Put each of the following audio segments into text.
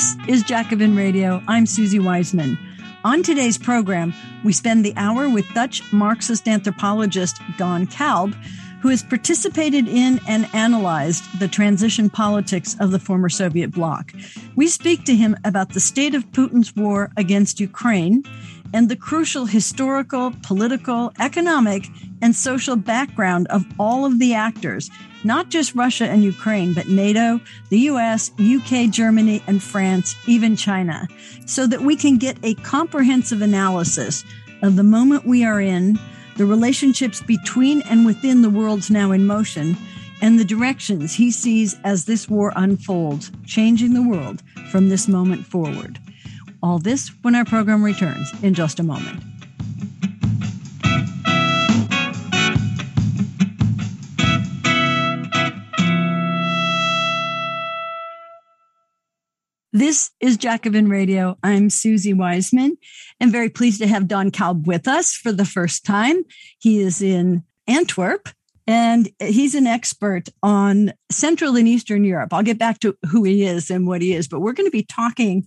This is Jacobin Radio. I'm Susie Wiseman. On today's program, we spend the hour with Dutch Marxist anthropologist Don Kalb, who has participated in and analyzed the transition politics of the former Soviet bloc. We speak to him about the state of Putin's war against Ukraine and the crucial historical, political, economic, and social background of all of the actors, not just Russia and Ukraine, but NATO, the US, UK, Germany, and France, even China, so that we can get a comprehensive analysis of the moment we are in, the relationships between and within the worlds now in motion, and the directions he sees as this war unfolds, changing the world from this moment forward. All this when our program returns in just a moment. This is Jacobin Radio. I'm Susie Wiseman and very pleased to have Don Kalb with us for the first time. He is in Antwerp and he's an expert on Central and Eastern Europe. I'll get back to who he is and what he is, but we're going to be talking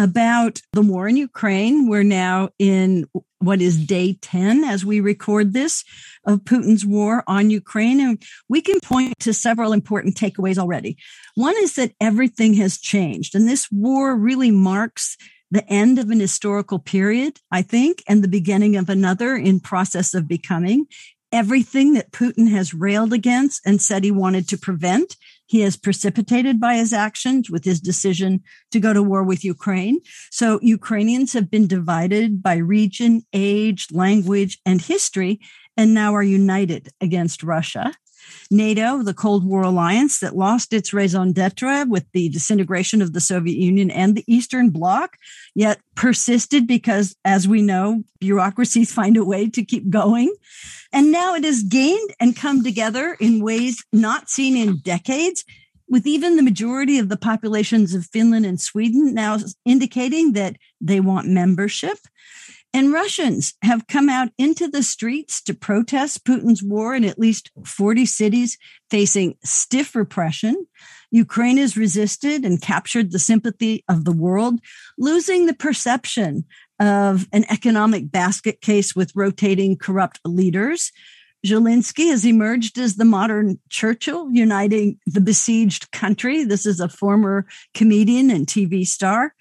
about the war in Ukraine. We're now in what is day 10 as we record this of Putin's war on Ukraine. And we can point to several important takeaways already. One is that everything has changed and this war really marks the end of an historical period, I think, and the beginning of another in process of becoming. Everything that Putin has railed against and said he wanted to prevent he has precipitated by his actions with his decision to go to war with Ukraine. So Ukrainians have been divided by region, age, language, and history, and now are united against Russia. NATO, the Cold War alliance that lost its raison d'etre with the disintegration of the Soviet Union and the Eastern Bloc, yet persisted because, as we know, bureaucracies find a way to keep going. And now it has gained and come together in ways not seen in decades, with even the majority of the populations of Finland and Sweden now indicating that they want membership. And Russians have come out into the streets to protest Putin's war in at least 40 cities facing stiff repression. Ukraine has resisted and captured the sympathy of the world, losing the perception of an economic basket case with rotating corrupt leaders. Zelensky has emerged as the modern Churchill, uniting the besieged country. This is a former comedian and TV star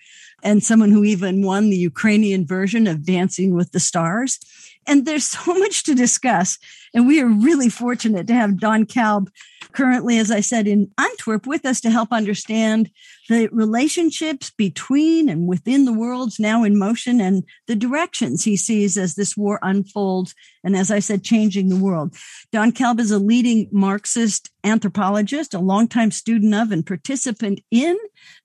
and someone who even won the Ukrainian version of Dancing with the Stars. And there's so much to discuss. And we are really fortunate to have Don Kalb currently, as I said, in Antwerp with us to help understand the relationships between and within the worlds now in motion and the directions he sees as this war unfolds. And as I said, changing the world. Don Kalb is a leading Marxist anthropologist, a longtime student of and participant in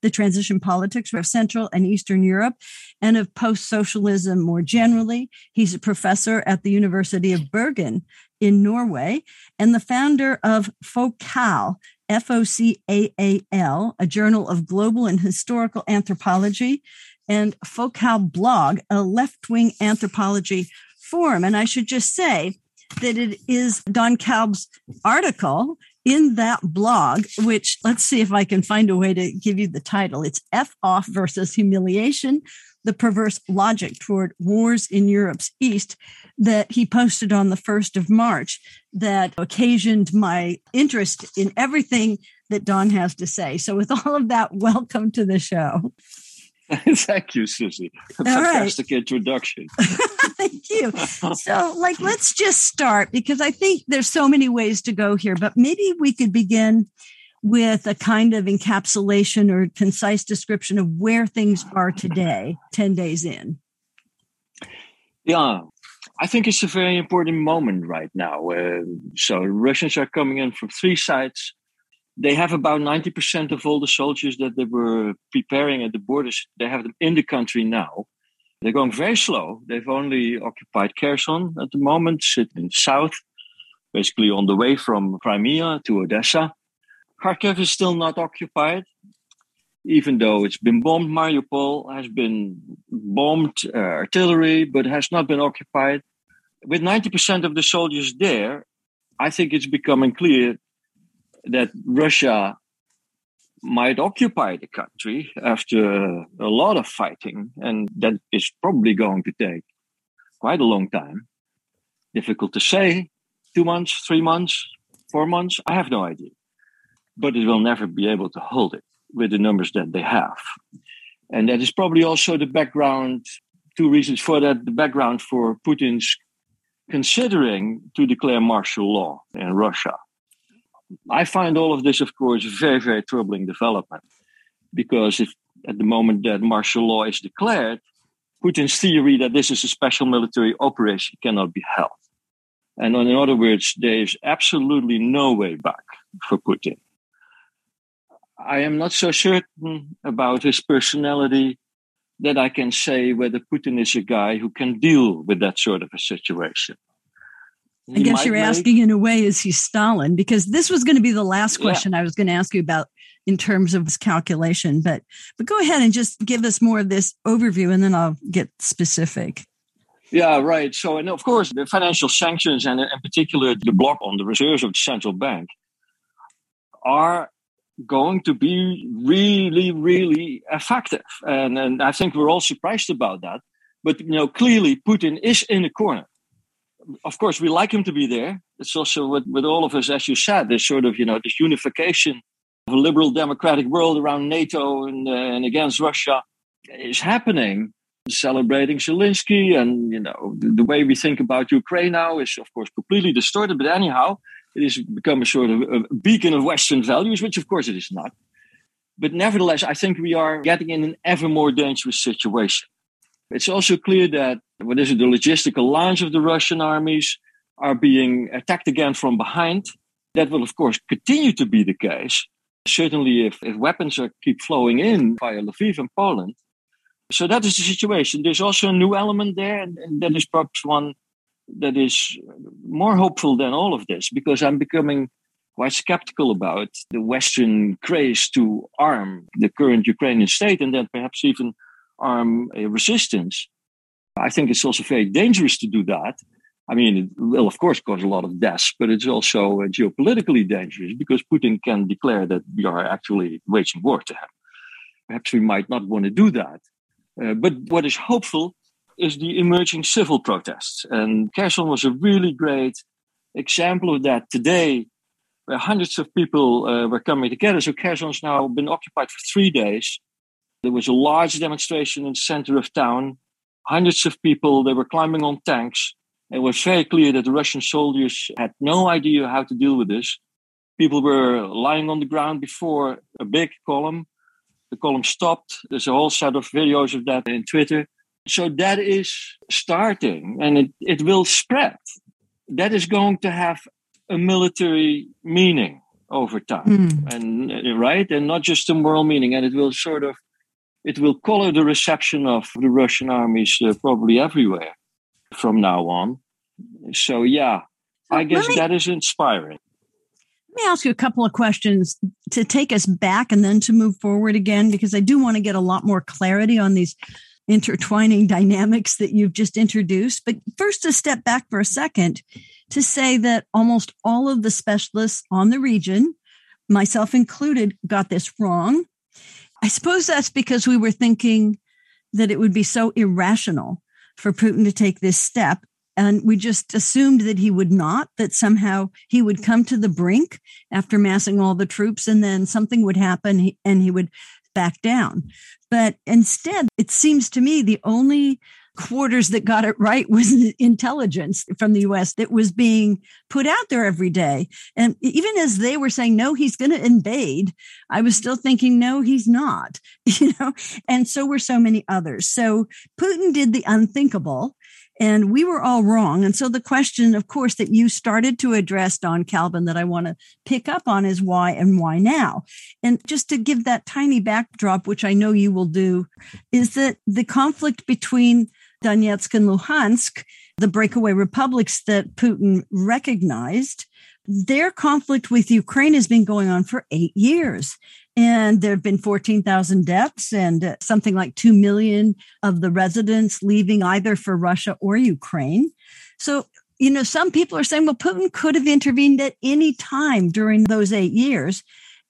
the transition politics of Central and Eastern Europe and of post socialism more generally. He's a professor at the University of Bergen in Norway and the founder of Focaal, F O C A A L, a journal of global and historical anthropology, and Focaal blog, a left wing anthropology forum. And I should just say that it is Don Kalb's article in that blog, which let's see if I can find a way to give you the title. It's F off versus humiliation, the perverse logic toward wars in Europe's East that he posted on the 1st of March that occasioned my interest in everything that Don has to say. So, with all of that, welcome to the show. Thank you, Susie. Fantastic right. introduction. Thank you. So, like, let's just start because I think there's so many ways to go here, but maybe we could begin with a kind of encapsulation or concise description of where things are today, 10 days in. Yeah, I think it's a very important moment right now. Uh, so, Russians are coming in from three sides they have about 90% of all the soldiers that they were preparing at the borders, they have them in the country now. They're going very slow. They've only occupied Kherson at the moment, sit in the south, basically on the way from Crimea to Odessa. Kharkiv is still not occupied, even though it's been bombed. Mariupol has been bombed, uh, artillery, but has not been occupied. With 90% of the soldiers there, I think it's becoming clear that Russia might occupy the country after a lot of fighting, and that is probably going to take quite a long time. Difficult to say. Two months, three months, four months, I have no idea. But it will never be able to hold it with the numbers that they have. And that is probably also the background, two reasons for that the background for Putin's considering to declare martial law in Russia. I find all of this, of course, very, very troubling development because if at the moment that martial law is declared, Putin's theory that this is a special military operation cannot be held. And in other words, there's absolutely no way back for Putin. I am not so certain about his personality that I can say whether Putin is a guy who can deal with that sort of a situation. He I guess you're make, asking in a way, is he Stalin? Because this was going to be the last question yeah. I was going to ask you about in terms of his calculation. But but go ahead and just give us more of this overview, and then I'll get specific. Yeah, right. So, and of course, the financial sanctions and in particular the block on the reserves of the central bank are going to be really, really effective. And, and I think we're all surprised about that. But you know, clearly Putin is in a corner. Of course, we like him to be there. It's also with, with all of us, as you said, this sort of, you know, this unification of a liberal democratic world around NATO and, uh, and against Russia is happening. Celebrating Zelensky and, you know, the, the way we think about Ukraine now is, of course, completely distorted. But anyhow, it has become a sort of a beacon of Western values, which of course it is not. But nevertheless, I think we are getting in an ever more dangerous situation. It's also clear that what is it, the logistical lines of the Russian armies are being attacked again from behind. That will, of course, continue to be the case. Certainly, if, if weapons are keep flowing in via Lviv and Poland. So that is the situation. There's also a new element there, and, and that is perhaps one that is more hopeful than all of this because I'm becoming quite skeptical about the Western craze to arm the current Ukrainian state and then perhaps even arm a resistance. I think it's also very dangerous to do that. I mean, it will, of course, cause a lot of deaths, but it's also uh, geopolitically dangerous because Putin can declare that we are actually waging war to him. Perhaps we might not want to do that. Uh, but what is hopeful is the emerging civil protests. And Kherson was a really great example of that today, where hundreds of people uh, were coming together. So Kherson's now been occupied for three days. There was a large demonstration in the center of town. Hundreds of people, they were climbing on tanks. It was very clear that the Russian soldiers had no idea how to deal with this. People were lying on the ground before a big column. The column stopped. There's a whole set of videos of that in Twitter. So that is starting and it, it will spread. That is going to have a military meaning over time. Mm. And uh, right? And not just a moral meaning. And it will sort of it will color the reception of the Russian armies uh, probably everywhere from now on. So yeah, I guess me, that is inspiring. Let me ask you a couple of questions to take us back and then to move forward again, because I do want to get a lot more clarity on these intertwining dynamics that you've just introduced. But first, to step back for a second to say that almost all of the specialists on the region, myself included, got this wrong. I suppose that's because we were thinking that it would be so irrational for Putin to take this step. And we just assumed that he would not, that somehow he would come to the brink after massing all the troops and then something would happen and he would back down. But instead, it seems to me the only quarters that got it right was intelligence from the US that was being put out there every day. And even as they were saying, no, he's going to invade, I was still thinking, no, he's not, you know, and so were so many others. So Putin did the unthinkable and we were all wrong. And so the question, of course, that you started to address, Don Calvin, that I want to pick up on is why and why now? And just to give that tiny backdrop, which I know you will do, is that the conflict between Donetsk and Luhansk, the breakaway republics that Putin recognized, their conflict with Ukraine has been going on for eight years. And there have been 14,000 deaths and uh, something like 2 million of the residents leaving either for Russia or Ukraine. So, you know, some people are saying, well, Putin could have intervened at any time during those eight years.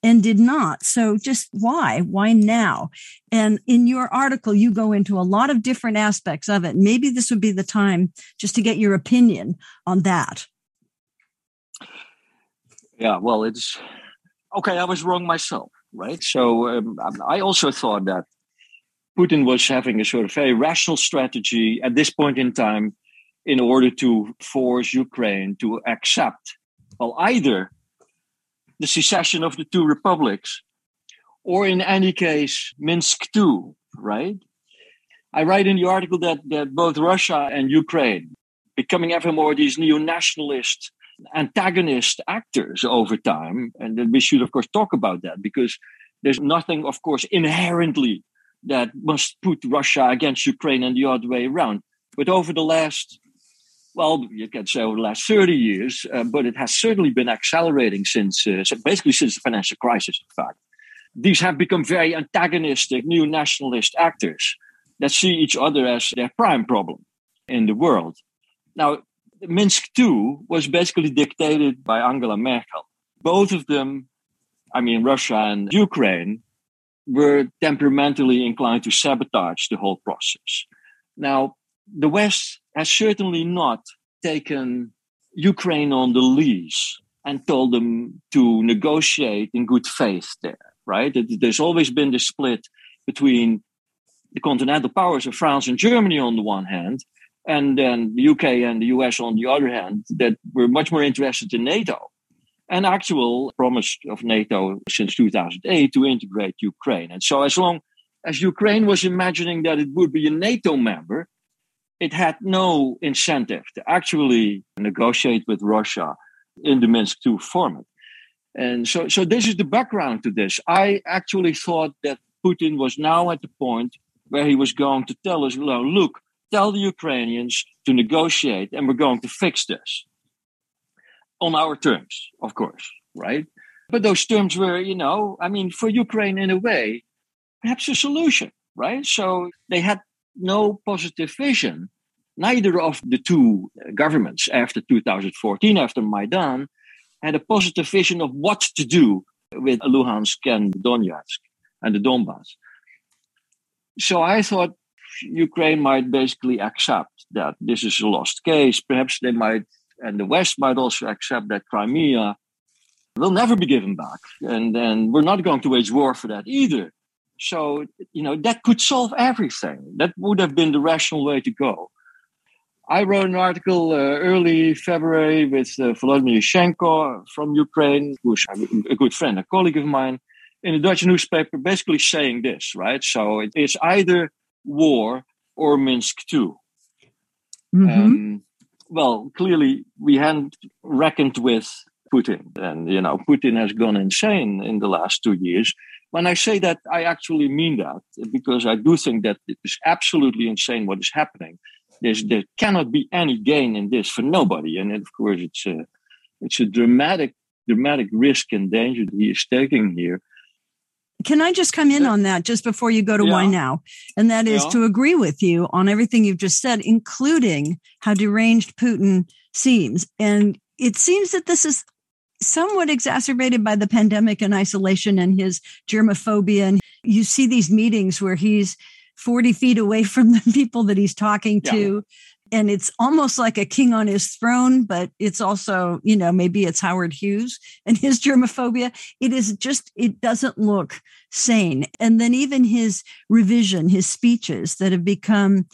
and did not. So just why? Why now? And in your article, you go into a lot of different aspects of it. Maybe this would be the time just to get your opinion on that. Yeah, well, it's okay. I was wrong myself, right? So um, I also thought that Putin was having a sort of very rational strategy at this point in time in order to force Ukraine to accept, well, either the secession of the two republics or in any case, Minsk II, right? I write in the article that, that both Russia and Ukraine becoming ever more these neo-nationalist antagonist actors over time. And then we should, of course, talk about that because there's nothing, of course, inherently that must put Russia against Ukraine and the other way around. But over the last, well, you can say over the last 30 years, uh, but it has certainly been accelerating since, uh, basically since the financial crisis, in fact. These have become very antagonistic, new nationalist actors that see each other as their prime problem in the world. Now, Minsk II was basically dictated by Angela Merkel. Both of them, I mean, Russia and Ukraine, were temperamentally inclined to sabotage the whole process. Now, the West has certainly not taken Ukraine on the leash and told them to negotiate in good faith there, right? There's always been the split between the continental powers of France and Germany on the one hand, and then the UK and the US on the other hand, that were much more interested in NATO an actual promise of NATO since 2008 to integrate Ukraine. And so, as long as Ukraine was imagining that it would be a NATO member, it had no incentive to actually negotiate with Russia in the Minsk II format. And so, so this is the background to this. I actually thought that Putin was now at the point where he was going to tell us, look, tell the Ukrainians to negotiate and we're going to fix this on our terms, of course, right? But those terms were, you know, I mean, for Ukraine in a way, perhaps a solution, right? So they had no positive vision, neither of the two governments after 2014, after Maidan, had a positive vision of what to do with Luhansk and Donetsk and the Donbass. So I thought Ukraine might basically accept that this is a lost case. Perhaps they might and the West might also accept that Crimea will never be given back. And then we're not going to wage war for that either. So, you know, that could solve everything. That would have been the rational way to go. I wrote an article uh, early February with uh, Volodymyr Ishchenko from Ukraine, who's a good friend, a colleague of mine, in a Dutch newspaper, basically saying this, right? So it is either war or Minsk II. Mm-hmm. Um, well, clearly we hadn't reckoned with Putin. And, you know, Putin has gone insane in the last two years. When I say that, I actually mean that because I do think that it is absolutely insane what is happening. There's, there cannot be any gain in this for nobody. And of course, it's a, it's a dramatic, dramatic risk and danger that he is taking here. Can I just come in on that just before you go to yeah. why now? And that is yeah. to agree with you on everything you've just said, including how deranged Putin seems. And it seems that this is somewhat exacerbated by the pandemic and isolation and his germophobia. And you see these meetings where he's 40 feet away from the people that he's talking to and it's almost like a king on his throne, but it's also, you know, maybe it's Howard Hughes and his germophobia. It is just, it doesn't look sane. And then even his revision, his speeches that have become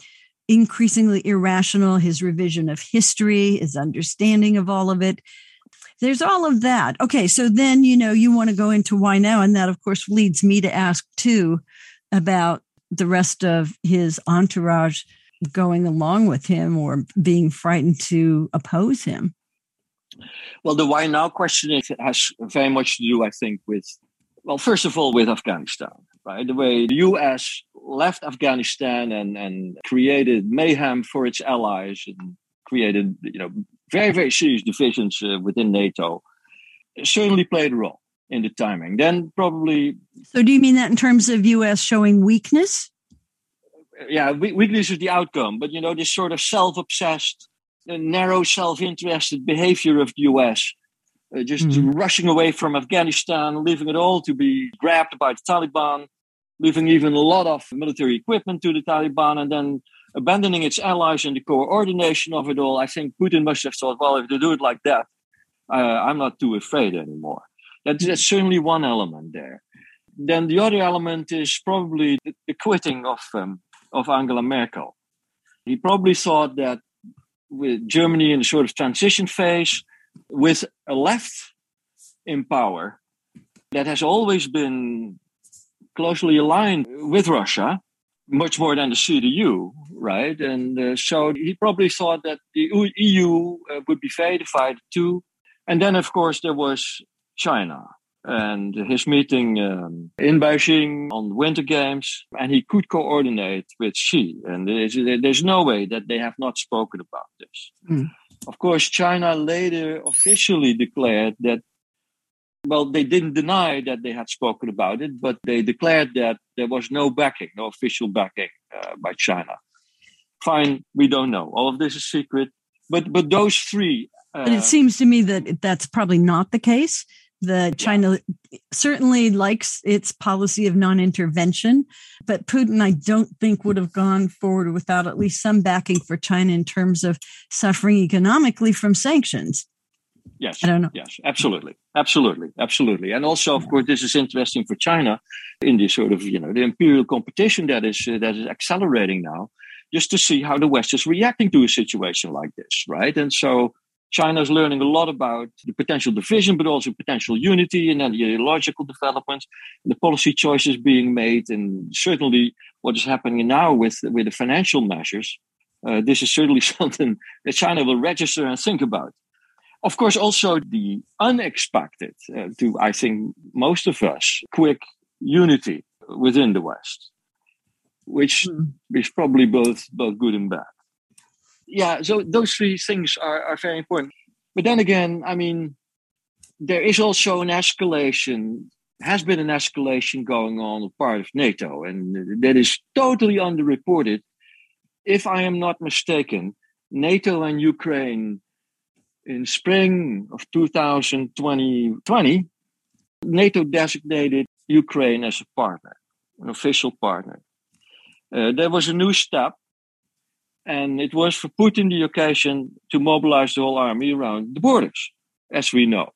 increasingly irrational, his revision of history, his understanding of all of it. There's all of that. Okay. So then, you know, you want to go into why now. And that, of course, leads me to ask too about the rest of his entourage going along with him or being frightened to oppose him? Well, the why now question has very much to do, I think, with, well, first of all, with Afghanistan, right? The way the US left Afghanistan and, and created mayhem for its allies and created, you know, very, very serious divisions uh, within NATO certainly played a role in the timing. Then probably. So, do you mean that in terms of US showing weakness? Yeah, we weakness is the outcome. But you know, this sort of self-obsessed, uh, narrow, self-interested behavior of the U.S. uh, just mm-hmm. rushing away from Afghanistan, leaving it all to be grabbed by the Taliban, leaving even a lot of military equipment to the Taliban, and then abandoning its allies in the coordination of it all. I think Putin must have thought, well, if they do it like that, uh, I'm not too afraid anymore. That's, that's certainly one element there. Then the other element is probably the, the quitting of um, of Angela Merkel. He probably thought that with Germany in a sort of transition phase, with a left in power that has always been closely aligned with Russia, much more than the CDU, right? And uh, so he probably thought that the EU uh, would be fadified too. And then, of course, there was China and his meeting um, in Beijing on the Winter Games, and he could coordinate with Xi. And there's, there's no way that they have not spoken about this. Mm. Of course, China later officially declared that, well, they didn't deny that they had spoken about it, but they declared that there was no backing, no official backing uh, by China. Fine, we don't know. All of this is secret. But, but those three. Uh, but it seems to me that that's probably not the case the China yeah. certainly likes its policy of non-intervention, but Putin, I don't think, would have gone forward without at least some backing for China in terms of suffering economically from sanctions. Yes, I don't know. Yes, absolutely, absolutely, absolutely, and also, of course, this is interesting for China in this sort of you know the imperial competition that is uh, that is accelerating now, just to see how the West is reacting to a situation like this, right? And so China is learning a lot about the potential division, but also potential unity and then ideological developments, the policy choices being made, and certainly what is happening now with, with the financial measures. Uh, this is certainly something that China will register and think about. Of course, also the unexpected, uh, to I think most of us, quick unity within the West, which mm. is probably both both good and bad yeah, so those three things are, are very important. But then again, I mean, there is also an escalation, has been an escalation going on as part of NATO, and that is totally underreported. If I am not mistaken, NATO and Ukraine in spring of 2020, NATO designated Ukraine as a partner, an official partner. Uh, there was a new step and it was for Putin the occasion to mobilize the whole army around the borders, as we know.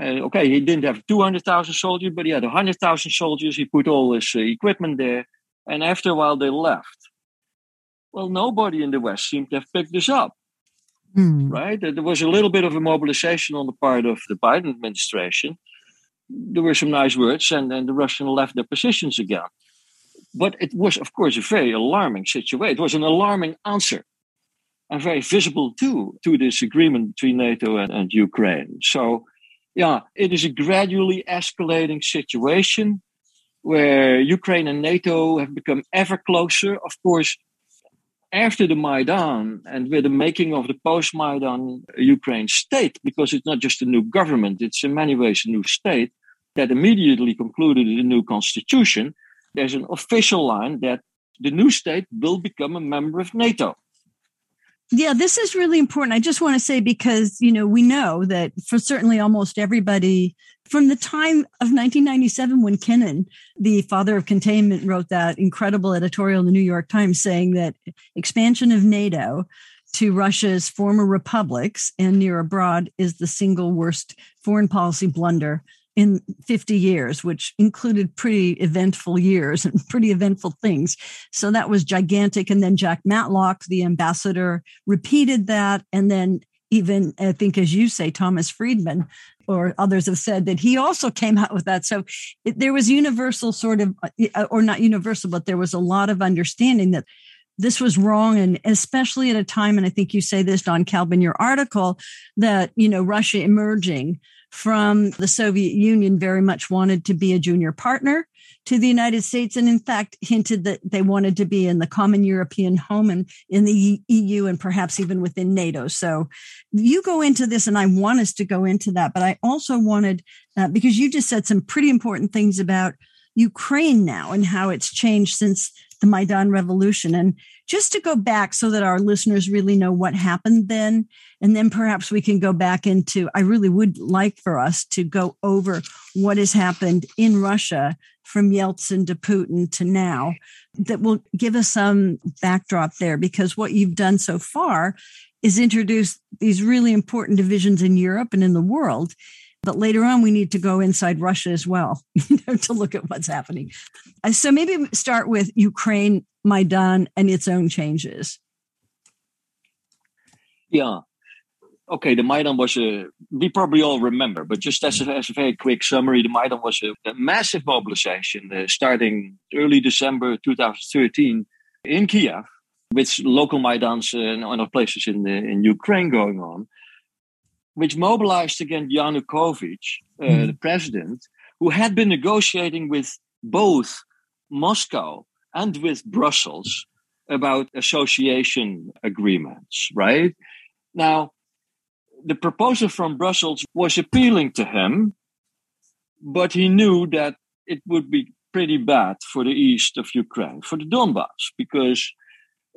Uh, okay, he didn't have 200,000 soldiers, but he had 100,000 soldiers. He put all his uh, equipment there. And after a while, they left. Well, nobody in the West seemed to have picked this up. Mm. Right? There was a little bit of a mobilization on the part of the Biden administration. There were some nice words, and then the Russians left their positions again. But it was, of course, a very alarming situation. It was an alarming answer and very visible too to this agreement between NATO and, and Ukraine. So, yeah, it is a gradually escalating situation where Ukraine and NATO have become ever closer. Of course, after the Maidan and with the making of the post Maidan Ukraine state, because it's not just a new government, it's in many ways a new state that immediately concluded a new constitution there's an official line that the new state will become a member of NATO. Yeah, this is really important. I just want to say because, you know, we know that for certainly almost everybody from the time of 1997 when Kennan, the father of containment, wrote that incredible editorial in the New York Times saying that expansion of NATO to Russia's former republics and near abroad is the single worst foreign policy blunder in 50 years, which included pretty eventful years and pretty eventful things. So that was gigantic. And then Jack Matlock, the ambassador, repeated that. And then even, I think, as you say, Thomas Friedman or others have said that he also came out with that. So it, there was universal sort of, uh, or not universal, but there was a lot of understanding that this was wrong and especially at a time and i think you say this don kalb in your article that you know russia emerging from the Soviet Union very much wanted to be a junior partner to the United States, and in fact hinted that they wanted to be in the common European home and in the EU and perhaps even within NATO. So you go into this, and I want us to go into that, but I also wanted, uh, because you just said some pretty important things about Ukraine now and how it's changed since the Maidan Revolution. And just to go back so that our listeners really know what happened then, and then perhaps we can go back into, I really would like for us to go over what has happened in Russia from Yeltsin to Putin to now that will give us some backdrop there because what you've done so far is introduce these really important divisions in Europe and in the world. But later on, we need to go inside Russia as well you know, to look at what's happening. Uh, so maybe start with Ukraine, Maidan, and its own changes. Yeah. Okay, the Maidan was a, we probably all remember, but just as a, as a very quick summary, the Maidan was a, a massive mobilization uh, starting early December 2013 in Kiev with local Maidans and other places in, the, in Ukraine going on which mobilized against Yanukovych, uh, mm. the president, who had been negotiating with both Moscow and with Brussels about association agreements, right? Now, the proposal from Brussels was appealing to him, but he knew that it would be pretty bad for the east of Ukraine, for the Donbass, because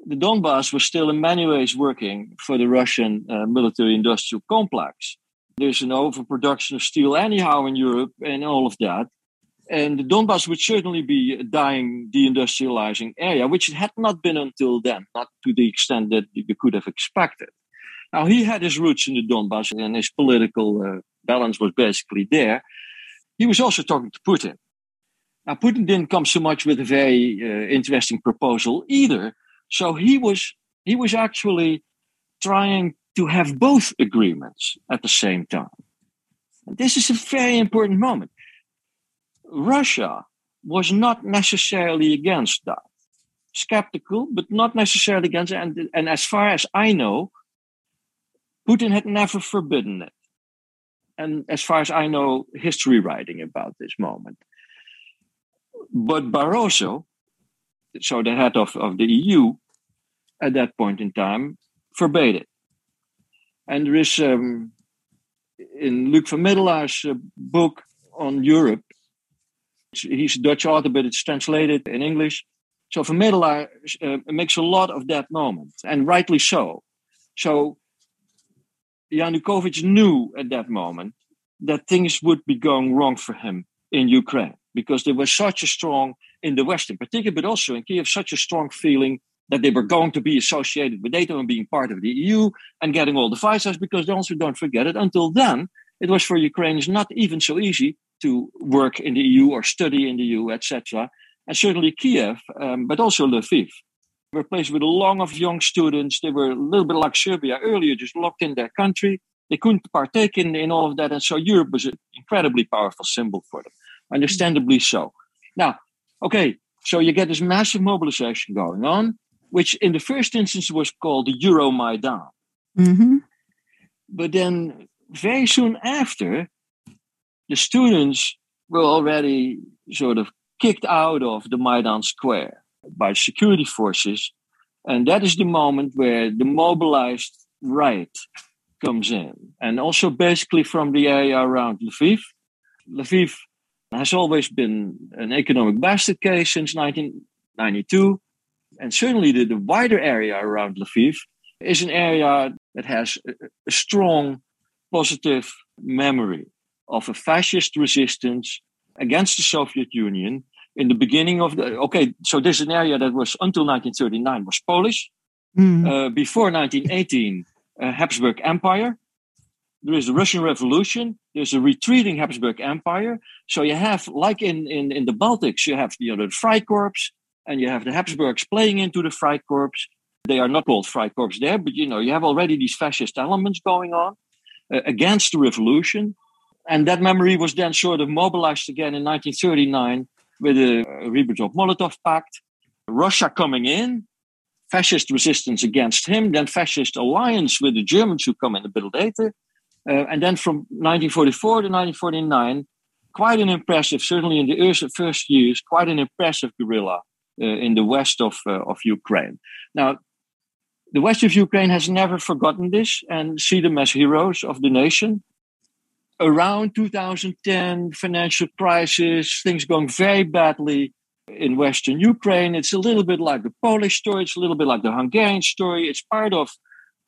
the Donbass was still in many ways working for the Russian uh, military industrial complex. There's an overproduction of steel anyhow in Europe and all of that. And the Donbass would certainly be a dying deindustrializing area, which it had not been until then, not to the extent that you could have expected. Now, he had his roots in the Donbass and his political uh, balance was basically there. He was also talking to Putin. Now, Putin didn't come so much with a very uh, interesting proposal either so he was he was actually trying to have both agreements at the same time. And this is a very important moment. Russia was not necessarily against that. Skeptical, but not necessarily against it. And, and as far as I know, Putin had never forbidden it. And as far as I know, history writing about this moment. But Barroso so the head of, of the EU at that point in time forbade it. And there is um, in Luc van Middelaar's uh, book on Europe, he's a Dutch author, but it's translated in English. So van Middelaar uh, makes a lot of that moment, and rightly so. So Yanukovych knew at that moment that things would be going wrong for him in Ukraine because there was such a strong in the West in particular, but also in Kiev, such a strong feeling that they were going to be associated with NATO and being part of the EU and getting all the visas, because they also don't forget it, until then, it was for Ukrainians not even so easy to work in the EU or study in the EU, etc. And certainly Kiev, um, but also Lviv, were places with a long of young students. They were a little bit like Serbia earlier, just locked in their country. They couldn't partake in, in all of that. And so Europe was an incredibly powerful symbol for them, understandably so. Now, Okay, so you get this massive mobilization going on, which in the first instance was called the Euromaidan. Mm-hmm. But then very soon after, the students were already sort of kicked out of the Maidan Square by security forces. And that is the moment where the mobilized right comes in. And also basically from the area around Lviv. Lviv has always been an economic basket case since 1992. And certainly the, the wider area around Lviv is an area that has a, a strong positive memory of a fascist resistance against the Soviet Union in the beginning of the okay so this is an area that was until 1939 was polish mm. uh, before 1918 uh, habsburg empire there is the Russian Revolution, there's a retreating Habsburg Empire. So you have, like in, in, in the Baltics, you have you know, the Freikorps, and you have the Habsburgs playing into the Freikorps. They are not called Freikorps there, but you know, you have already these fascist elements going on uh, against the revolution. And that memory was then sort of mobilized again in 1939 with the Ribbentrop-Molotov Pact, Russia coming in, fascist resistance against him, then fascist alliance with the Germans who come in a bit later, uh, and then from 1944 to 1949, quite an impressive, certainly in the first years, quite an impressive guerrilla uh, in the west of, uh, of Ukraine. Now, the west of Ukraine has never forgotten this and see them as heroes of the nation. Around 2010, financial crisis, things going very badly. in Western Ukraine. It's a little bit like the Polish story, it's a little bit like the Hungarian story. It's part of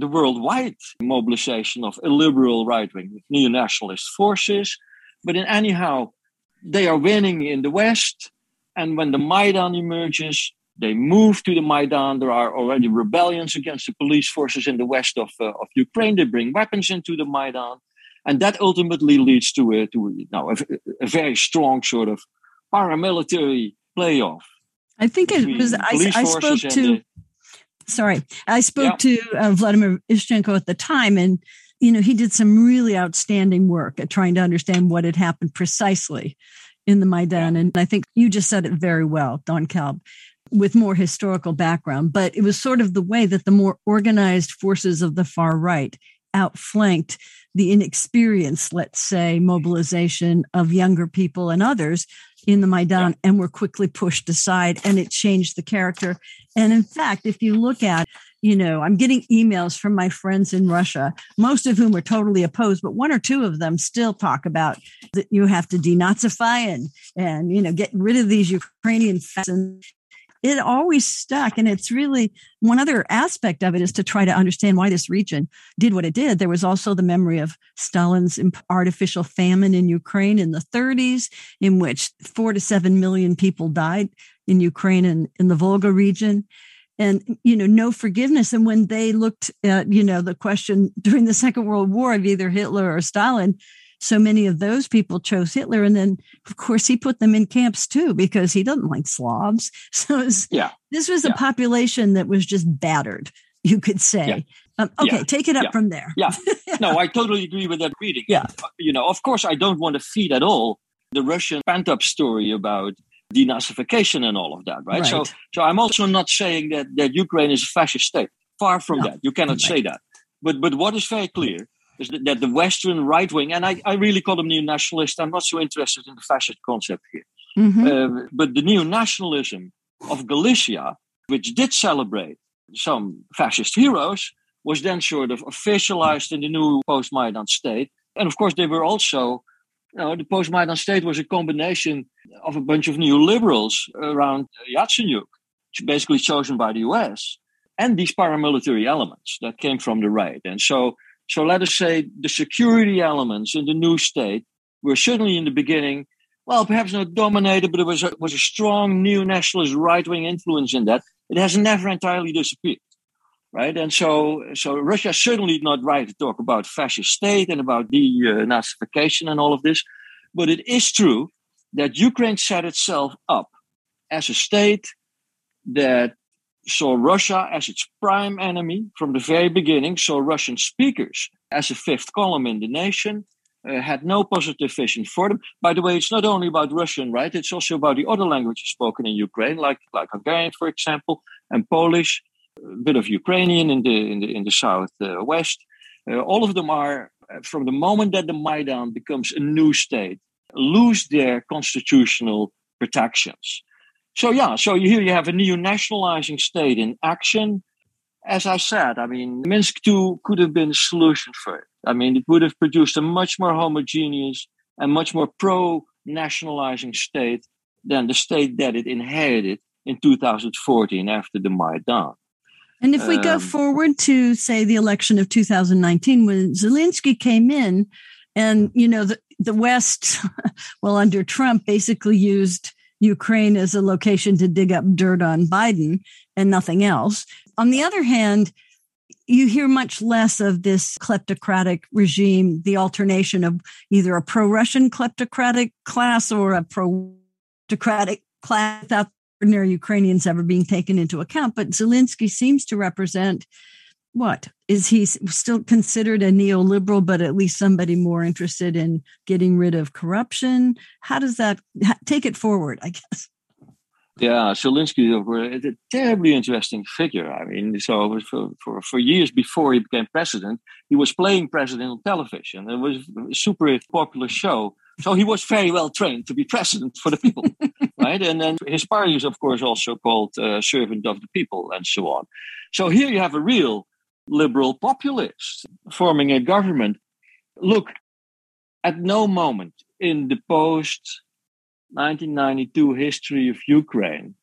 the worldwide mobilization of illiberal right wing neo nationalist forces. But in anyhow, they are winning in the West. And when the Maidan emerges, they move to the Maidan. There are already rebellions against the police forces in the west of, uh, of Ukraine. They bring weapons into the Maidan. And that ultimately leads to, a, to you know, a, a very strong sort of paramilitary playoff. I think it was, I, I spoke to, the, sorry, I spoke yeah. to uh, Vladimir Ishchenko at the time, and you know he did some really outstanding work at trying to understand what had happened precisely in the Maidan. And I think you just said it very well, Don Kalb, with more historical background. But it was sort of the way that the more organized forces of the far right outflanked the inexperienced, let's say, mobilization of younger people and others in the Maidan and were quickly pushed aside and it changed the character. And in fact, if you look at, you know, I'm getting emails from my friends in Russia, most of whom are totally opposed, but one or two of them still talk about that you have to denazify and, and, you know, get rid of these Ukrainian and it always stuck. And it's really one other aspect of it is to try to understand why this region did what it did. There was also the memory of Stalin's artificial famine in Ukraine in the 30s, in which four to seven million people died in Ukraine and in the Volga region. And, you know, no forgiveness. And when they looked at, you know, the question during the Second World War of either Hitler or Stalin, so many of those people chose Hitler. And then, of course, he put them in camps too because he doesn't like Slavs. So was, yeah. this was yeah. a population that was just battered, you could say. Yeah. Um, okay, yeah. take it up from there. Yeah. no, I totally agree with that reading. Yeah. You know, of course, I don't want to feed at all the Russian pent up story about denazification and all of that, right? right? So, so I'm also not saying that, that Ukraine is a fascist state. Far from no. that. You cannot right. say that. But, but what is very clear that the Western right wing, and I, I really call them neo nationalist, I'm not so interested in the fascist concept here. Mm-hmm. Uh, but the neo nationalism of Galicia, which did celebrate some fascist heroes, was then sort of officialized in the new post Maidan state. And of course, they were also, you know, the post Maidan state was a combination of a bunch of neoliberals around Yatsenyuk, basically chosen by the US, and these paramilitary elements that came from the right. And so so let us say the security elements in the new state were certainly in the beginning, well, perhaps not dominated, but there was a, was a strong neo-nationalist right-wing influence in that. It has never entirely disappeared, right? And so, so Russia is certainly not right to talk about fascist state and about denazification uh, and all of this, but it is true that Ukraine set itself up as a state that saw Russia as its prime enemy from the very beginning, saw Russian speakers as a fifth column in the nation, uh, had no positive vision for them. By the way, it's not only about Russian, right? It's also about the other languages spoken in Ukraine, like, like Hungarian, for example, and Polish, a bit of Ukrainian in the, in the, in the southwest. Uh, uh, all of them are, uh, from the moment that the Maidan becomes a new state, lose their constitutional protections. So yeah, so here you have a neo-nationalizing state in action. As I said, I mean, Minsk II could have been a solution for it. I mean, it would have produced a much more homogeneous and much more pro-nationalizing state than the state that it inherited in 2014 after the Maidan. And if we um, go forward to say the election of 2019, when Zelensky came in, and you know the the West, well under Trump, basically used Ukraine as a location to dig up dirt on Biden and nothing else. On the other hand, you hear much less of this kleptocratic regime, the alternation of either a pro Russian kleptocratic class or a pro autocratic class without ordinary Ukrainians ever being taken into account. But Zelensky seems to represent what? Is he still considered a neoliberal but at least somebody more interested in getting rid of corruption? How does that take it forward i guess. Yeah Zelensky is a terribly interesting figure. I mean so for, for, for years before he became president he was playing president on television. It was a super popular show. So he was very well trained to be president for the people right? And then his party is of course also called uh, servant of the people and so on. So here you have a real liberal populists forming a government. Look, at no moment in the post 1992 history of Ukraine,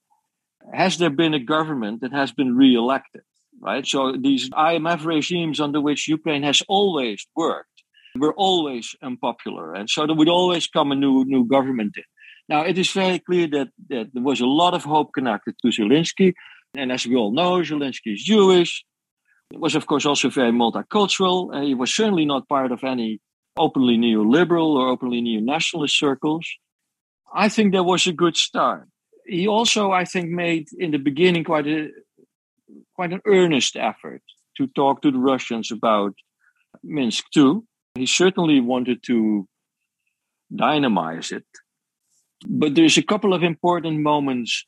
has there been a government that has been re-elected? Right. So these IMF regimes under which Ukraine has always worked were always unpopular, and so there would always come a new new government in. Now it is very clear that, that there was a lot of hope connected to Zelensky, and as we all know, Zelensky is Jewish. It was, of course, also very multicultural. Uh, he was certainly not part of any openly neoliberal or openly neo-nationalist circles. I think that was a good start. He also, I think, made in the beginning quite a quite an earnest effort to talk to the Russians about Minsk II. He certainly wanted to dynamize it. But there's a couple of important moments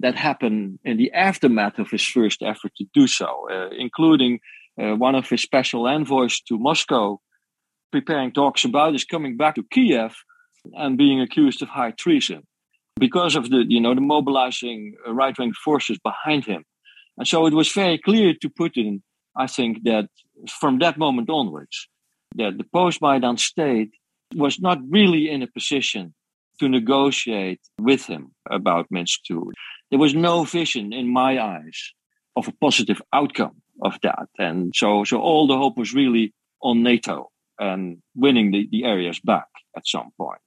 that happen in the aftermath of his first effort to do so, uh, including uh, one of his special envoys to Moscow preparing talks about his coming back to Kiev and being accused of high treason because of the you know the mobilizing right wing forces behind him. And so it was very clear to Putin, I think, that from that moment onwards, that the post Maidan state was not really in a position to negotiate with him about Minsk II. There was no vision in my eyes of a positive outcome of that. And so, so all the hope was really on NATO and winning the, the areas back at some point.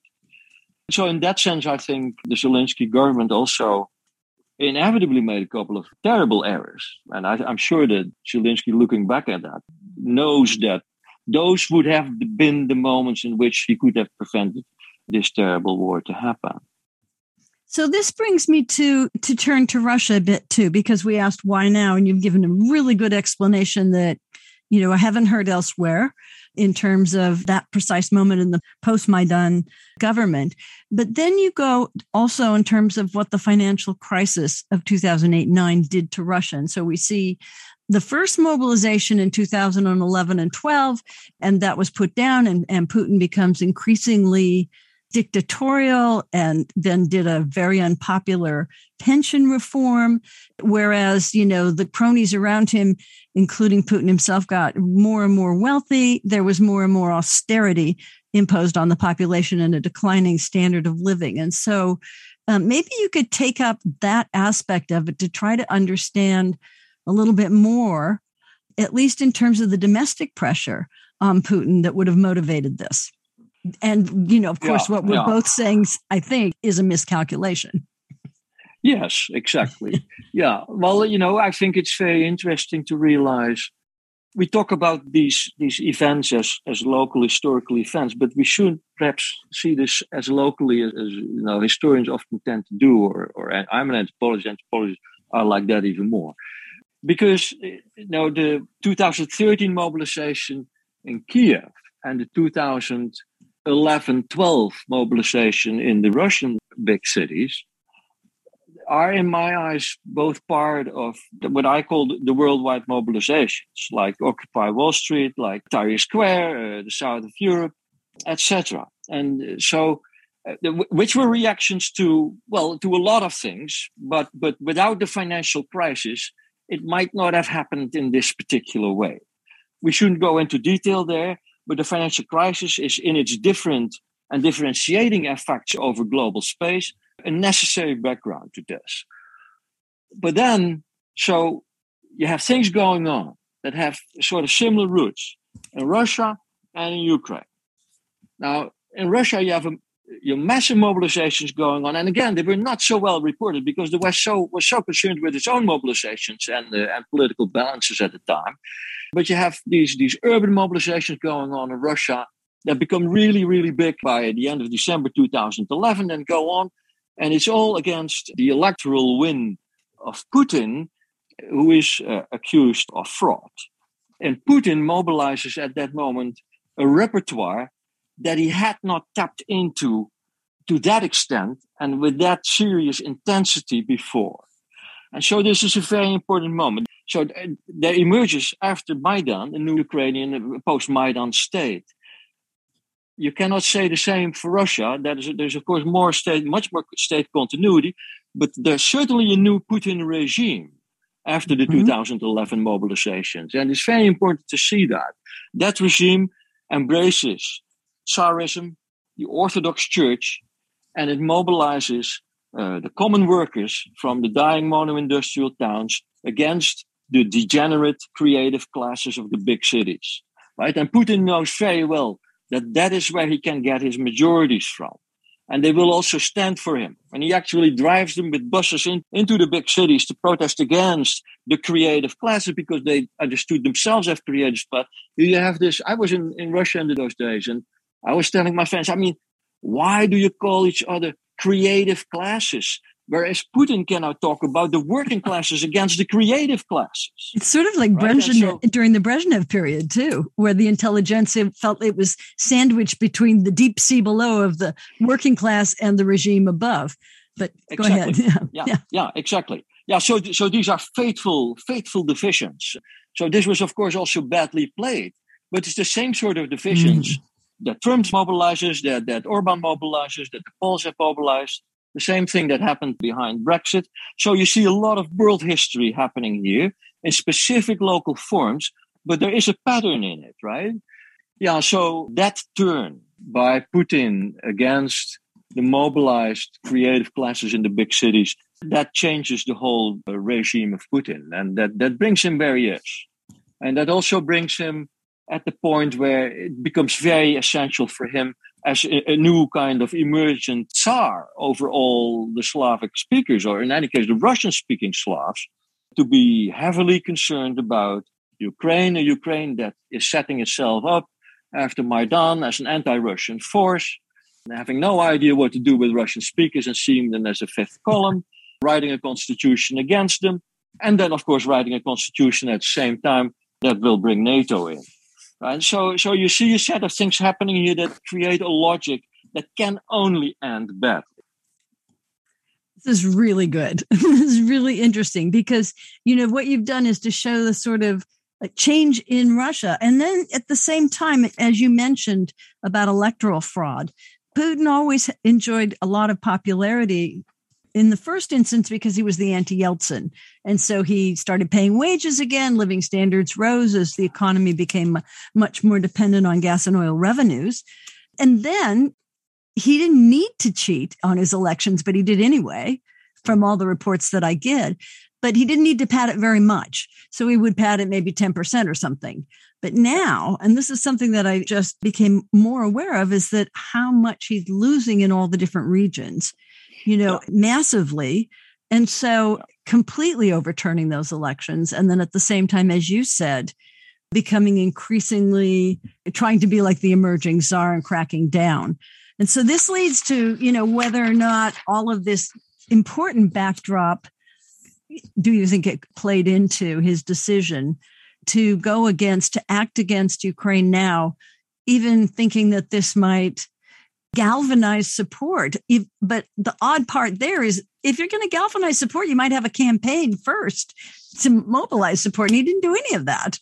So, in that sense, I think the Zelensky government also inevitably made a couple of terrible errors. And I, am sure that Zelensky, looking back at that, knows that those would have been the moments in which he could have prevented this terrible war to happen. So this brings me to to turn to Russia a bit too, because we asked why now, and you've given a really good explanation that you know I haven't heard elsewhere in terms of that precise moment in the post Maidan government. But then you go also in terms of what the financial crisis of 2008 9 did to Russia. And so we see the first mobilization in 2011 and 12, and that was put down, and, and Putin becomes increasingly dictatorial and then did a very unpopular pension reform. Whereas, you know, the cronies around him, including Putin himself, got more and more wealthy. There was more and more austerity imposed on the population and a declining standard of living. And so um, maybe you could take up that aspect of it to try to understand a little bit more, at least in terms of the domestic pressure on Putin that would have motivated this and you know of course yeah, what we're yeah. both saying i think is a miscalculation. Yes exactly. Yeah. Well you know i think it's very interesting to realize we talk about these these events as as local historical events but we should perhaps see this as locally as, as you know historians often tend to do or or i'm an anthropologist anthropologists are like that even more. Because eh, you know the 2013 mobilization in kiev and the 2000 11, 12 mobilization in the Russian big cities are, in my eyes, both part of what I call the worldwide mobilizations, like Occupy Wall Street, like Tahrir Square, uh, the south of Europe, etc. And so, uh, which were reactions to well, to a lot of things, but but without the financial crisis, it might not have happened in this particular way. We shouldn't go into detail there, but the financial crisis is in its different and differentiating effects over global space a necessary background to this. But then, so you have things going on that have sort of similar roots in Russia and in Ukraine. Now, in Russia, you have a, your massive mobilizations going on, and again, they were not so well reported because the West so was so concerned with its own mobilizations and uh, and political balances at the time but you have these, these urban mobilizations going on in Russia that become really, really big by the end of December 2011 and go on. And it's all against the electoral win of Putin, who is uh, accused of fraud. And Putin mobilizes at that moment a repertoire that he had not tapped into to that extent and with that serious intensity before. And so this is a very important moment. So uh, there emerges after Maidan a new Ukrainian uh, post-Maidan state. You cannot say the same for Russia. That is, there's of course more state, much more state continuity, but there's certainly a new Putin regime after the mm-hmm. 2011 mobilizations, and it's very important to see that that regime embraces Tsarism, the Orthodox Church, and it mobilizes uh, the common workers from the dying mono-industrial towns against the degenerate creative classes of the big cities. Right? And Putin knows very well that that is where he can get his majorities from. And they will also stand for him. And he actually drives them with buses in, into the big cities to protest against the creative classes because they understood themselves as creative. But you have this. I was in, in Russia in those days, and I was telling my friends, I mean, why do you call each other creative classes? Whereas Putin cannot talk about the working classes against the creative classes. It's sort of like right? Brezhnev so, during the Brezhnev period, too, where the intelligentsia felt it was sandwiched between the deep sea below of the working class and the regime above. But go exactly. ahead. Yeah, yeah, yeah, exactly. Yeah, so so these are fateful, fateful divisions. So this was, of course, also badly played. But it's the same sort of divisions mm. That Trump mobilizes, that that Orban mobilizes, that the Poles have mobilized the same thing that happened behind Brexit. So you see a lot of world history happening here in specific local forms, but there is a pattern in it, right? Yeah, so that turn by Putin against the mobilized creative classes in the big cities, that changes the whole uh, regime of Putin. And that, that brings him where he is. And that also brings him at the point where it becomes very essential for him as a, a, new kind of emergent Tsar over all the Slavic speakers, or in any case, the Russian speaking Slavs, to be heavily concerned about Ukraine, a Ukraine that is setting itself up after Maidan as an anti Russian force, having no idea what to do with Russian speakers and seeing them as a fifth column, writing a constitution against them, and then, of course, writing a constitution at the same time that will bring NATO in. Right? So, so you see a set of things happening here that create a logic that can only end badly. This is really good. this is really interesting because you know what you've done is to show the sort of change in Russia, and then at the same time, as you mentioned about electoral fraud, Putin always enjoyed a lot of popularity in the first instance because he was the anti Yeltsin. And so he started paying wages again, living standards rose as the economy became much more dependent on gas and oil revenues. And then he didn't need to cheat on his elections, but he did anyway, from all the reports that I get. But he didn't need to pad it very much. So he would pad it maybe 10% or something. But now, and this is something that I just became more aware of, is that how much he's losing in all the different regions you know, yeah. massively. And so completely overturning those elections. And then at the same time, as you said, becoming increasingly trying to be like the emerging czar and cracking down. And so this leads to, you know, whether or not all of this important backdrop do you think it played into his decision to go against, to act against Ukraine now, even thinking that this might galvanize support. If, but the odd part there is if you're going to galvanize support, you might have a campaign first to mobilize support. And he didn't do any of that.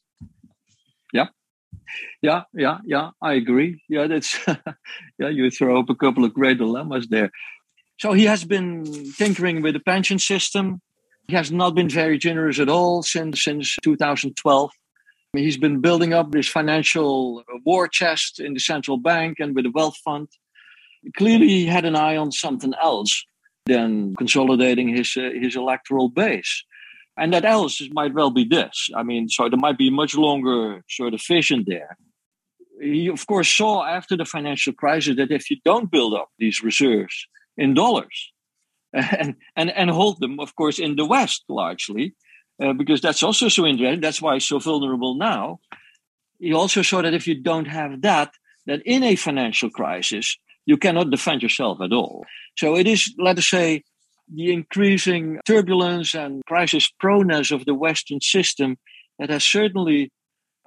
Yeah. Yeah, yeah, yeah, I agree. Yeah, that's yeah, you throw up a couple of great dilemmas there. So he has been tinkering with the pension system. He has not been very generous at all since since 2012. He's been building up this financial war chest in the central bank and with the wealth fund clearly he had an eye on something else than consolidating his uh, his electoral base. And that else might well be this. I mean, so there might be much longer sort of vision there. He, of course, saw after the financial crisis that if you don't build up these reserves in dollars and, and, and hold them, of course, in the West largely, uh, because that's also so interesting, that's why he's so vulnerable now. He also saw that if you don't have that, that in a financial crisis, you cannot defend yourself at all. So it is, let us say, the increasing turbulence and crisis proneness of the Western system that has certainly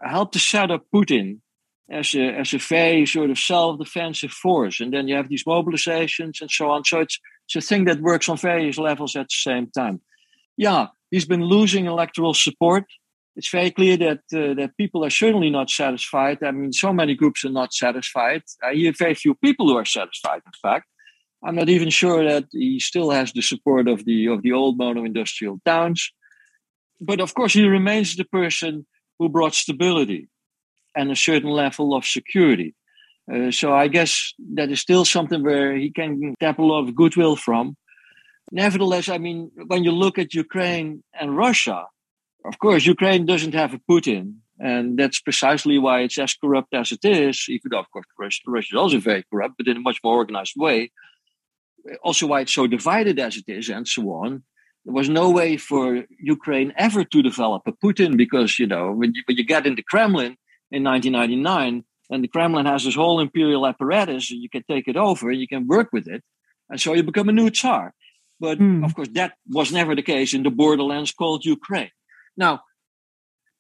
helped to set up Putin as a, as a very sort of self-defensive force. And then you have these mobilizations and so on. So it's, it's a thing that works on various levels at the same time. Yeah, he's been losing electoral support it's very clear that uh, that people are certainly not satisfied. I mean, so many groups are not satisfied. I hear very few people who are satisfied. In fact, I'm not even sure that he still has the support of the of the old mono-industrial towns. But of course, he remains the person who brought stability and a certain level of security. Uh, so I guess that is still something where he can tap a lot of goodwill from. Nevertheless, I mean, when you look at Ukraine and Russia, of course, Ukraine doesn't have a Putin. And that's precisely why it's as corrupt as it is, even though, of course, Russia is also very corrupt, but in a much more organized way. Also, why it's so divided as it is, and so on. There was no way for Ukraine ever to develop a Putin because, you know, when you, when you get in the Kremlin in 1999, and the Kremlin has this whole imperial apparatus, you can take it over, you can work with it. And so you become a new Tsar. But mm. of course, that was never the case in the borderlands called Ukraine. Now,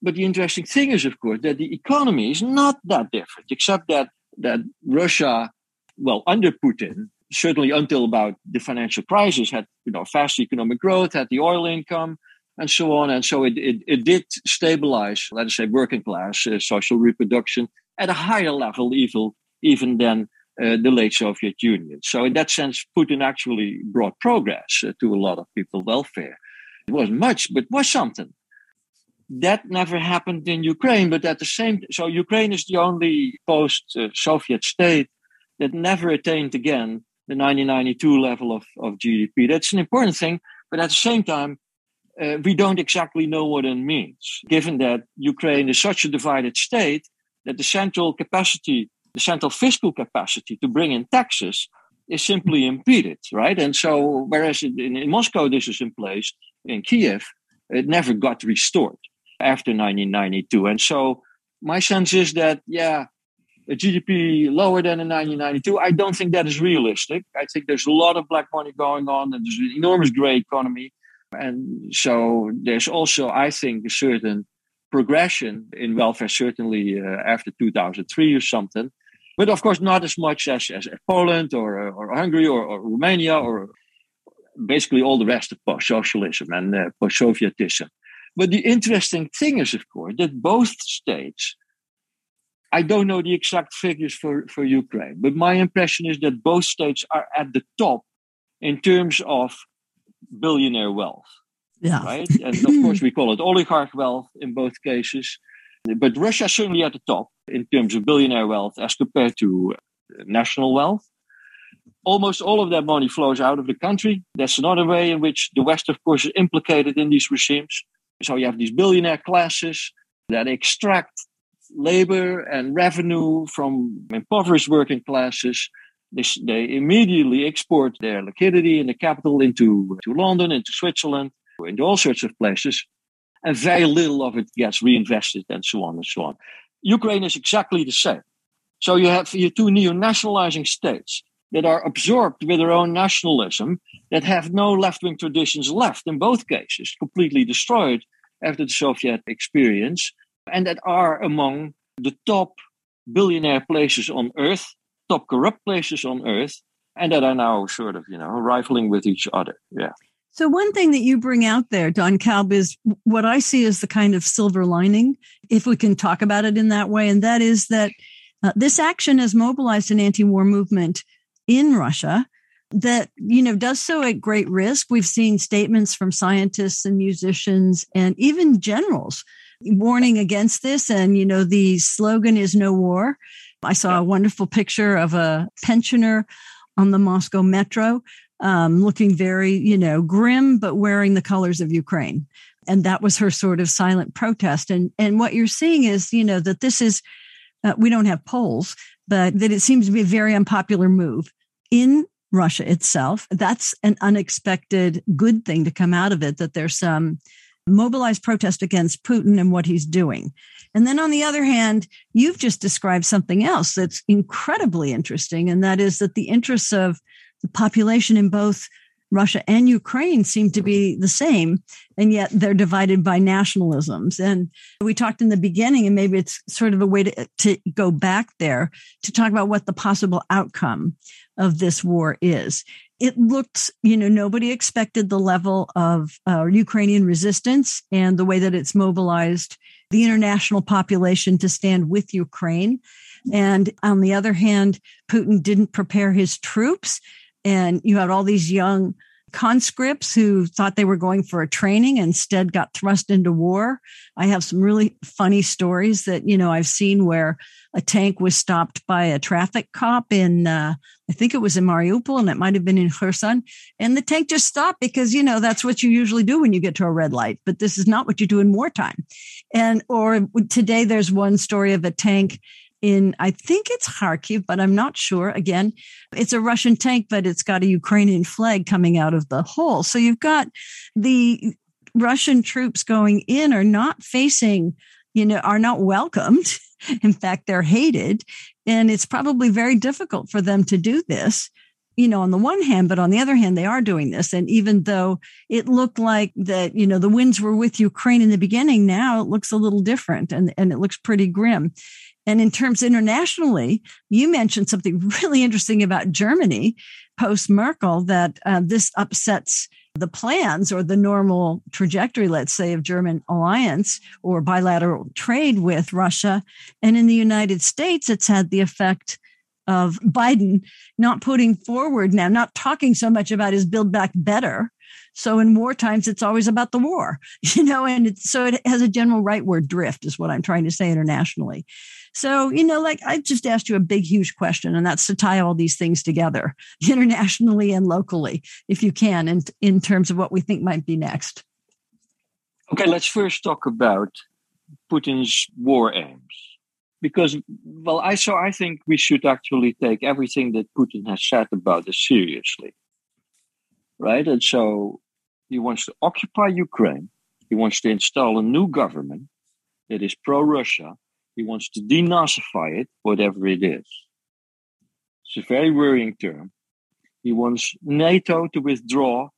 but the interesting thing is, of course, that the economy is not that different, except that that Russia, well, under Putin, certainly until about the financial crisis, had you know fast economic growth, had the oil income, and so on, and so it it, it did stabilize, let us say, working class uh, social reproduction at a higher level, even even than uh, the late Soviet Union. So in that sense, Putin actually brought progress uh, to a lot of people's welfare. It wasn't much, but was something that never happened in Ukraine, but at the same so Ukraine is the only post-Soviet state that never attained again the 1992 level of, of GDP. That's an important thing, but at the same time, uh, we don't exactly know what it means, given that Ukraine is such a divided state that the central capacity, the central fiscal capacity to bring in taxes is simply impeded, right? And so, whereas in, in Moscow this is in place, in Kiev, it never got restored after 1992. And so my sense is that, yeah, a GDP lower than in 1992, I don't think that is realistic. I think there's a lot of black money going on and there's an enormous gray economy. And so there's also, I think, a certain progression in welfare, certainly uh, after 2003 or something. But of course, not as much as, as Poland or, or Hungary or, or Romania or basically all the rest of post socialism and uh, post Sovietism. But the interesting thing is, of course, that both states, I don't know the exact figures for, for Ukraine, but my impression is that both states are at the top in terms of billionaire wealth. Yeah. Right? And of course, we call it oligarch wealth in both cases. But Russia is certainly at the top in terms of billionaire wealth as compared to national wealth. Almost all of that money flows out of the country. That's another way in which the West, of course, is implicated in these regimes. So you have these billionaire classes that extract labor and revenue from impoverished working classes. They, they immediately export their liquidity and the capital into to London, into Switzerland, into all sorts of places. And very little of it gets reinvested and so on and so on. Ukraine is exactly the same. So you have your two neo-nationalizing states that are absorbed with their own nationalism, that have no left wing traditions left in both cases, completely destroyed after the Soviet experience, and that are among the top billionaire places on earth, top corrupt places on earth, and that are now sort of, you know, rivaling with each other. Yeah. So, one thing that you bring out there, Don Kalb, is what I see as the kind of silver lining, if we can talk about it in that way, and that is that uh, this action has mobilized an anti war movement in Russia that you know does so at great risk. We've seen statements from scientists and musicians and even generals warning against this. And you know the slogan is no war. I saw a wonderful picture of a pensioner on the moscow metro um, looking very you know grim but wearing the colors of ukraine. And that was her sort of silent protest. And and what you're seeing is you know that this is uh, we don't have polls but that it seems to be a very unpopular move in Russia itself. That's an unexpected good thing to come out of it, that there's some mobilized protest against Putin and what he's doing. And then on the other hand, you've just described something else that's incredibly interesting, and that is that the interests of the population in both Russia and Ukraine seem to be the same, and yet they're divided by nationalisms. And we talked in the beginning, and maybe it's sort of a way to, to go back there to talk about what the possible outcome of this war is. It looks, you know, nobody expected the level of uh, Ukrainian resistance and the way that it's mobilized the international population to stand with Ukraine. And on the other hand, Putin didn't prepare his troops and you had all these young conscripts who thought they were going for a training instead got thrust into war. I have some really funny stories that, you know, I've seen where a tank was stopped by a traffic cop in, uh, I think it was in Mariupol and it might have been in Kherson. And the tank just stopped because, you know, that's what you usually do when you get to a red light, but this is not what you do in wartime. And, or today there's one story of a tank in, I think it's Kharkiv, but I'm not sure. Again, it's a Russian tank, but it's got a Ukrainian flag coming out of the hole. So you've got the Russian troops going in are not facing, you know, are not welcomed. In fact, they're hated. And it's probably very difficult for them to do this you know, on the one hand, but on the other hand, they are doing this. And even though it looked like that, you know, the winds were with Ukraine in the beginning, now it looks a little different and, and it looks pretty grim. And in terms internationally, you mentioned something really interesting about Germany post Merkel that uh, this upsets the plans or the normal trajectory, let's say, of German alliance or bilateral trade with Russia. And in the United States, it's had the effect of Biden not putting forward now, not talking so much about his build back better. So in war times, it's always about the war, you know, and so it has a general rightward drift, is what I'm trying to say internationally. So, you know, like I just asked you a big, huge question, and that's to tie all these things together internationally and locally, if you can, in, in terms of what we think might be next. Okay, let's first talk about Putin's war aims. Because, well, I so I think we should actually take everything that Putin has said about this seriously. Right? And so he wants to occupy Ukraine. He wants to install a new government that is pro Russia he wants to denazify it, whatever it is. It's a very worrying term. He wants NATO to withdraw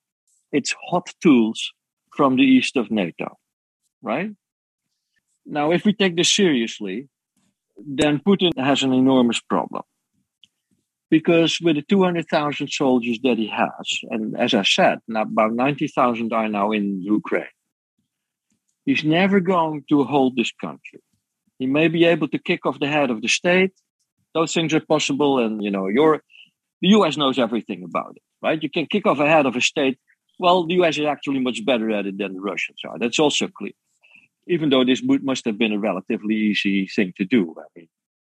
its hot tools from the east of NATO, right? Now, if we take this seriously, then Putin has an enormous problem. Because with the 200,000 soldiers that he has, and as I said, about 90,000 are now in Ukraine, he's never going to hold this country. He may be able to kick off the head of the state. Those things are possible, and you know, the U.S. knows everything about it, right? You can kick off a head of a state. Well, the U.S. is actually much better at it than the Russians are. That's also clear. Even though this must have been a relatively easy thing to do, I mean,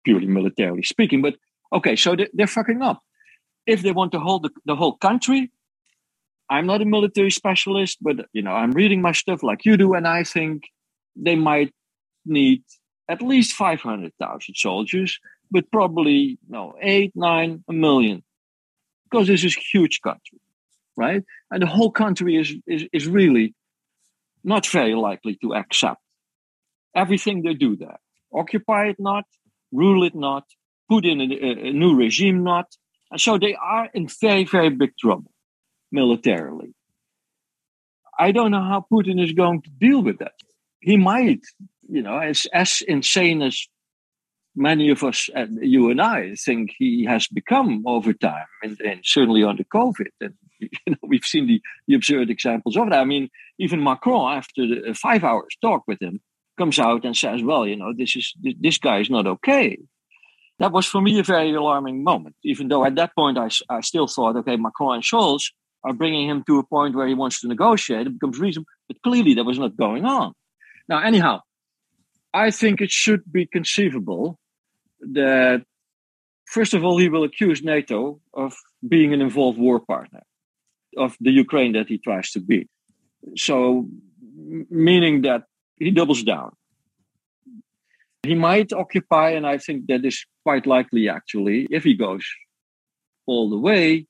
purely militarily speaking. But okay, so they're fucking up. If they want to hold the, the whole country, I'm not a military specialist, but you know, I'm reading my stuff like you do, and I think they might need at least 500,000 soldiers, but probably no, eight, nine, a million. Because this is a huge country, right? And the whole country is, is, is really not very likely to accept everything they do there. Occupy it not, rule it not, put in a, a new regime not. And so they are in very, very big trouble militarily. I don't know how Putin is going to deal with that. He might you know, as as insane as many of us, uh, you and I, think he has become over time, and, and certainly under COVID. And you know, we've seen the, the absurd examples of that. I mean, even Macron, after the five hours talk with him, comes out and says, "Well, you know, this is this guy is not okay." That was for me a very alarming moment. Even though at that point I, I still thought, okay, Macron and Scholz are bringing him to a point where he wants to negotiate. It becomes reasonable, but clearly that was not going on. Now, anyhow, I think it should be conceivable that, first of all, he will accuse NATO of being an involved war partner of the Ukraine that he tries to beat. So, meaning that he doubles down. He might occupy, and I think that is quite likely actually, if he goes all the way,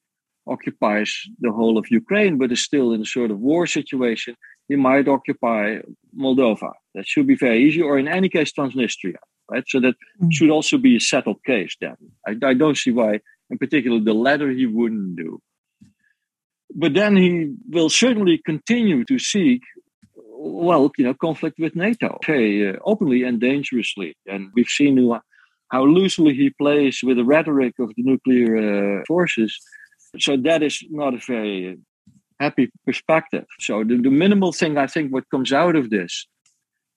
occupies the whole of Ukraine, but is still in a sort of war situation he might occupy Moldova. That should be very easy, or in any case, Transnistria. Right, so that mm-hmm. should also be a settled case. Then I, I don't see why, in particular, the latter he wouldn't do. But then he will certainly continue to seek, well, you know, conflict with NATO, okay, uh, openly and dangerously. And we've seen how loosely he plays with the rhetoric of the nuclear uh, forces. So that is not a very happy perspective. So the, the minimal thing I think what comes out of this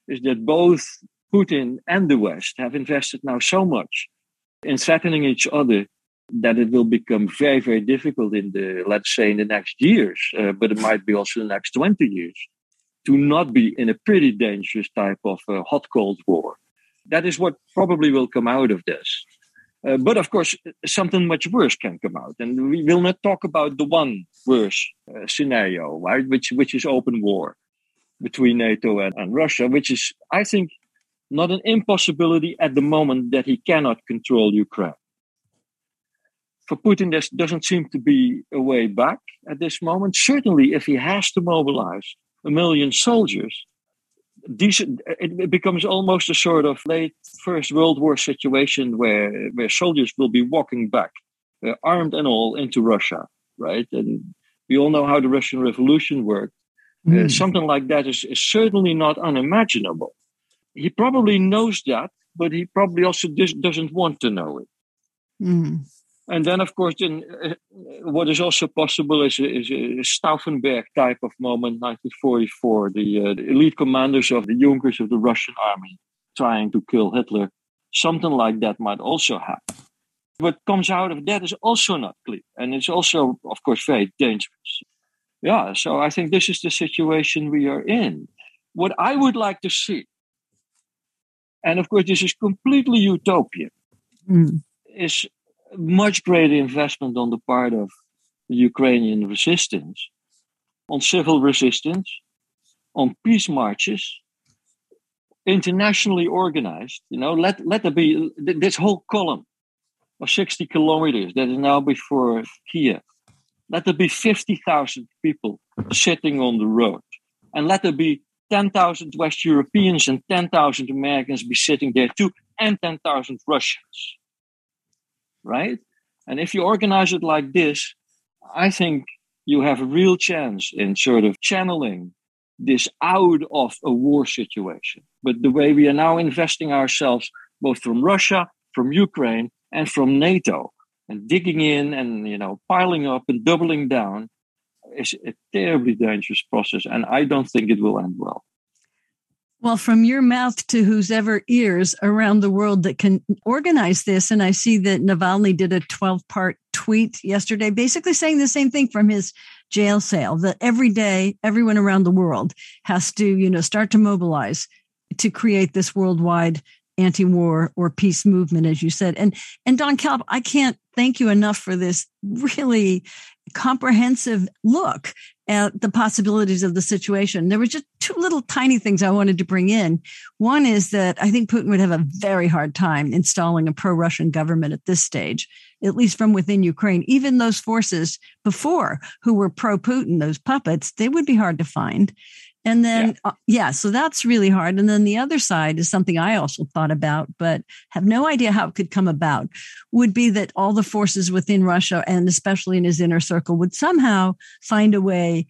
is that both Putin and the West have invested now so much in threatening each other that it will become very, very difficult in the, let's say, in the next years, uh, but it might be also the next 20 years, to not be in a pretty dangerous type of uh, hot cold war. That is what probably will come out of this. Uh, but of course, something much worse can come out, and we will not talk about the one worse uh, scenario, right? Which which is open war between NATO and, and Russia, which is, I think, not an impossibility at the moment that he cannot control Ukraine. For Putin, there doesn't seem to be a way back at this moment. Certainly, if he has to mobilize a million soldiers, decent, it becomes almost a sort of late First World War situation where, where soldiers will be walking back, uh, armed and all, into Russia, right? And we all know how the Russian Revolution worked. Mm. Uh, hmm. something like that is, is certainly not unimaginable. He probably knows that, but he probably also dis- doesn't want to know it. Mm. And then, of course, in, uh, what is also possible is a, is a Stauffenberg type of moment, 1944, the, uh, the, elite commanders of the Junkers of the Russian army trying to kill Hitler. Something like that might also happen. What comes out of that is also not clear. And it's also, of course, very dangerous. Yeah, so I think this is the situation we are in. What I would like to see, and of course, this is completely utopian, mm. is much greater investment on the part of the Ukrainian resistance, on civil resistance, on peace marches, internationally organized. You know, let let there be this whole column of 60 kilometers that is now before Kiev. Let there be 50,000 people sitting on the road. And let there be 10,000 West Europeans and 10,000 Americans be sitting there too, and 10,000 Russians right? And if you organize it like this, I think you have a real chance in sort of channeling this out of a war situation. But the way we are now investing ourselves, both from Russia, from Ukraine, and from NATO, and digging in and you know piling up and doubling down, is a terribly dangerous process, and I don't think it will end well. Well, from your mouth to whose ever ears around the world that can organize this. And I see that Navalny did a 12 part tweet yesterday, basically saying the same thing from his jail cell that every day, everyone around the world has to, you know, start to mobilize to create this worldwide anti-war or peace movement, as you said. And and Don Kalb, I can't thank you enough for this really comprehensive look at the possibilities of the situation. There were just two little tiny things I wanted to bring in. One is that I think Putin would have a very hard time installing a pro-Russian government at this stage, at least from within Ukraine. Even those forces before who were pro-Putin, those puppets, they would be hard to find. And then, yeah. Uh, yeah. so that's really hard. And then the other side is something I also thought about, but have no idea how it could come about, would be that all the forces within Russia and especially in his inner circle would somehow find a way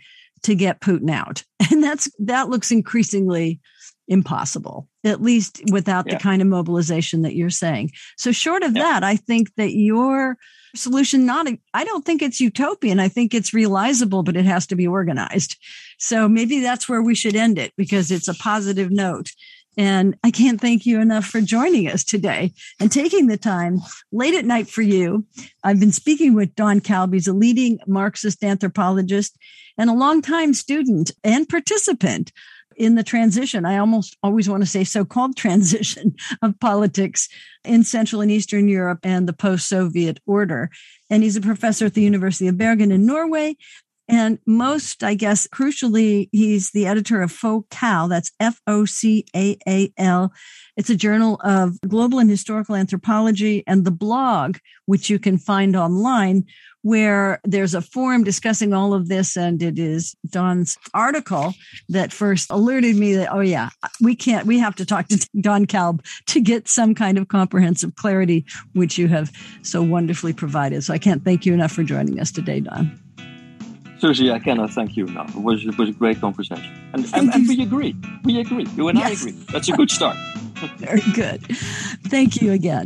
to get Putin out. And that's, that looks increasingly impossible, at least without yeah. the kind of mobilization that you're saying. So short of yeah. that, I think that your solution not I don't think it's utopian. I think it's realizable, but it has to be organized. So maybe that's where we should end it because it's a positive note. And I can't thank you enough for joining us today and taking the time late at night for you. I've been speaking with Don. He's a leading Marxist anthropologist and a longtime student and participant in the transition. I almost always want to say so called transition of politics in Central and Eastern Europe and the post Soviet order. And he's a professor at the University of Bergen in Norway. And most, I guess, crucially, he's the editor of Focaal. That's F O C A A L. It's a journal of global and historical anthropology and the blog, which you can find online, where there's a forum discussing all of this. And it is Don's article that first alerted me that, oh, yeah, we can't, we have to talk to Don Kalb to get some kind of comprehensive clarity, which you have so wonderfully provided. So I can't thank you enough for joining us today, Don. Susie, I cannot thank you enough. It was, it was a great conversation. And, and, and we agree. We agree. You and yes. I agree. That's a good start. Very good. Thank you again.